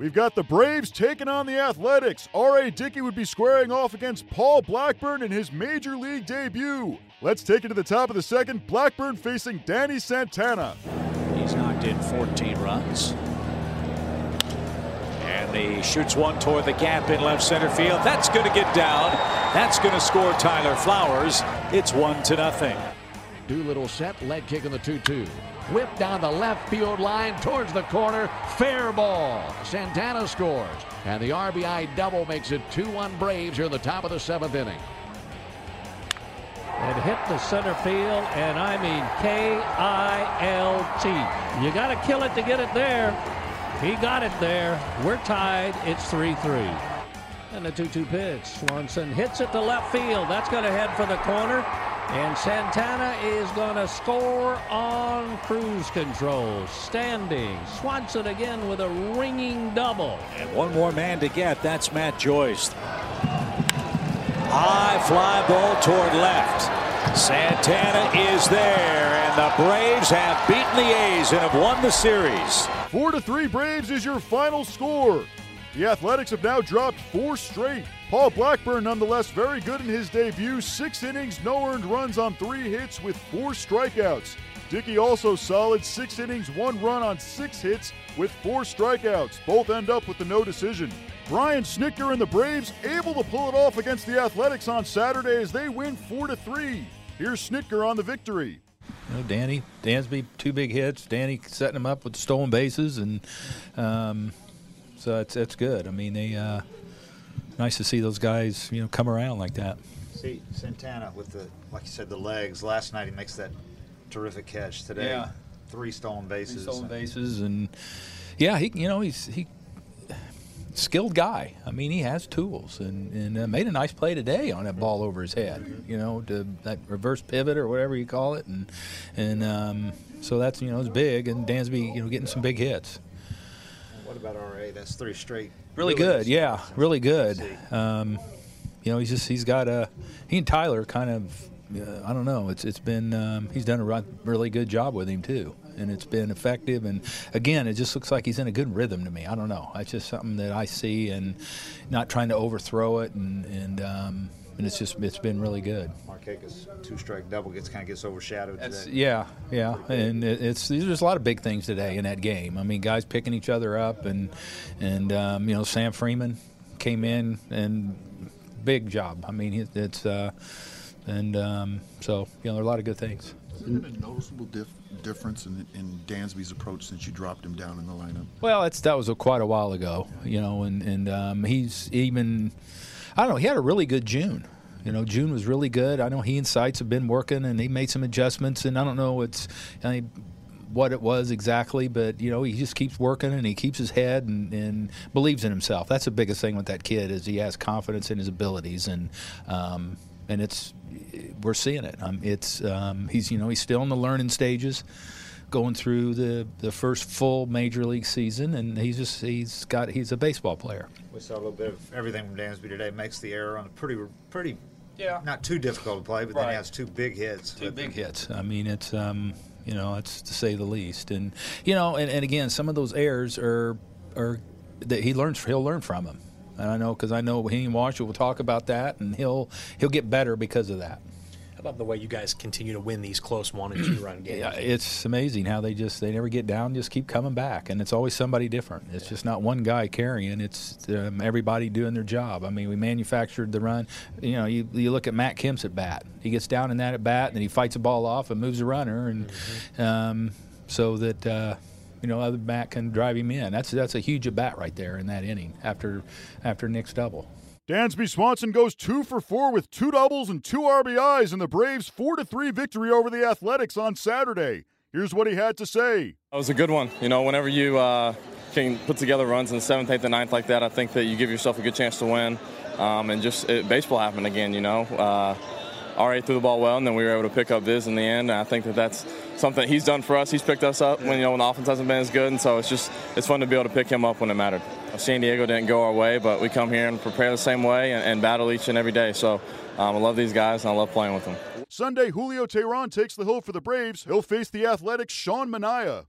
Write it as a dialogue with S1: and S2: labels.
S1: We've got the Braves taking on the Athletics. R.A. Dickey would be squaring off against Paul Blackburn in his major league debut. Let's take it to the top of the second. Blackburn facing Danny Santana.
S2: He's knocked in 14 runs. And he shoots one toward the gap in left center field. That's going to get down. That's going to score Tyler Flowers. It's one to nothing.
S3: Doolittle set, leg kick in the 2 2. Whip down the left field line towards the corner. Fair ball. Santana scores. And the RBI double makes it 2 1 Braves here in the top of the seventh inning.
S4: It hit the center field, and I mean K I L T. You got to kill it to get it there. He got it there. We're tied. It's 3 3. And the 2 2 pitch. Swanson hits it to left field. That's going to head for the corner. And Santana is going to score on cruise control. Standing. Swanson again with a ringing double.
S2: And one more man to get. That's Matt Joyce. High fly ball toward left. Santana is there, and the Braves have beaten the A's and have won the series.
S1: Four to three Braves is your final score. The Athletics have now dropped four straight. Paul Blackburn, nonetheless, very good in his debut. Six innings, no earned runs on three hits with four strikeouts. Dickey also solid, six innings, one run on six hits with four strikeouts. Both end up with the no decision. Brian Snitker and the Braves able to pull it off against the Athletics on Saturday as they win four to three. Here's Snitker on the victory.
S5: You know, Danny Dansby two big hits. Danny setting him up with stolen bases, and um, so that's that's good. I mean, they uh, nice to see those guys you know come around like that.
S6: See Santana with the like you said the legs. Last night he makes that terrific catch. Today,
S5: Yeah.
S6: three stolen bases.
S5: Three stolen bases, and yeah, he you know he's he skilled guy. I mean, he has tools, and and uh, made a nice play today on that ball over his head. You know, to that reverse pivot or whatever you call it, and and um, so that's you know it's big, and Dansby you know getting some big hits.
S6: What about RA? That's three straight.
S5: Really good, yeah, really good. Um, you know, he's just he's got a he and Tyler kind of uh, I don't know. It's it's been um, he's done a really good job with him too, and it's been effective. And again, it just looks like he's in a good rhythm to me. I don't know. It's just something that I see, and not trying to overthrow it, and and um, and it's just it's been really good.
S6: Markakis two strike double gets kind of gets overshadowed
S5: That's,
S6: today.
S5: yeah, yeah, and it, it's there's a lot of big things today in that game. I mean, guys picking each other up, and and um, you know Sam Freeman came in and big job. I mean, it- it's uh, and um, so you know there are a lot of good things.
S7: Has there been a noticeable dif- difference in, in Dansby's approach since you dropped him down in the lineup?
S5: Well, it's that was a, quite a while ago, you know, and and um, he's even I don't know. He had a really good June. You know, June was really good. I know he and Sites have been working, and he made some adjustments. And I don't know it's I mean, what it was exactly, but you know, he just keeps working and he keeps his head and, and believes in himself. That's the biggest thing with that kid is he has confidence in his abilities, and um, and it's we're seeing it. Um, it's um, he's you know he's still in the learning stages going through the, the first full major league season, and he's just he's got he's a baseball player.
S6: We saw a little bit of everything from Dansby today. Makes the error on a pretty pretty
S5: Yeah.
S6: not too difficult to play, but then he has two big hits.
S5: Two big hits. I mean, it's um, you know, it's to say the least. And you know, and, and again, some of those errors are are that he learns. He'll learn from them. And I know because I know he and Marshall will talk about that, and he'll he'll get better because of that.
S8: About the way you guys continue to win these close one and two run games?
S5: Yeah, it's amazing how they just they never get down, just keep coming back, and it's always somebody different. It's just not one guy carrying; it's um, everybody doing their job. I mean, we manufactured the run. You know, you, you look at Matt Kemp's at bat; he gets down in that at bat, and then he fights a ball off and moves a runner, and um, so that. Uh, you know, other bat can drive him in. That's that's a huge at bat right there in that inning after after Nick's double.
S1: Dansby Swanson goes two for four with two doubles and two RBIs in the Braves' 4 to 3 victory over the Athletics on Saturday. Here's what he had to say.
S9: That was a good one. You know, whenever you uh, can put together runs in the seventh, eighth, and ninth like that, I think that you give yourself a good chance to win. Um, and just it, baseball happened again. You know, uh, RA threw the ball well, and then we were able to pick up Viz in the end. And I think that that's something he's done for us. He's picked us up when you know when the offense hasn't been as good, and so it's just it's fun to be able to pick him up when it mattered. San Diego didn't go our way, but we come here and prepare the same way and, and battle each and every day. So um, I love these guys, and I love playing with them.
S1: Sunday, Julio Teheran takes the hill for the Braves. He'll face the Athletics' Sean Manaea.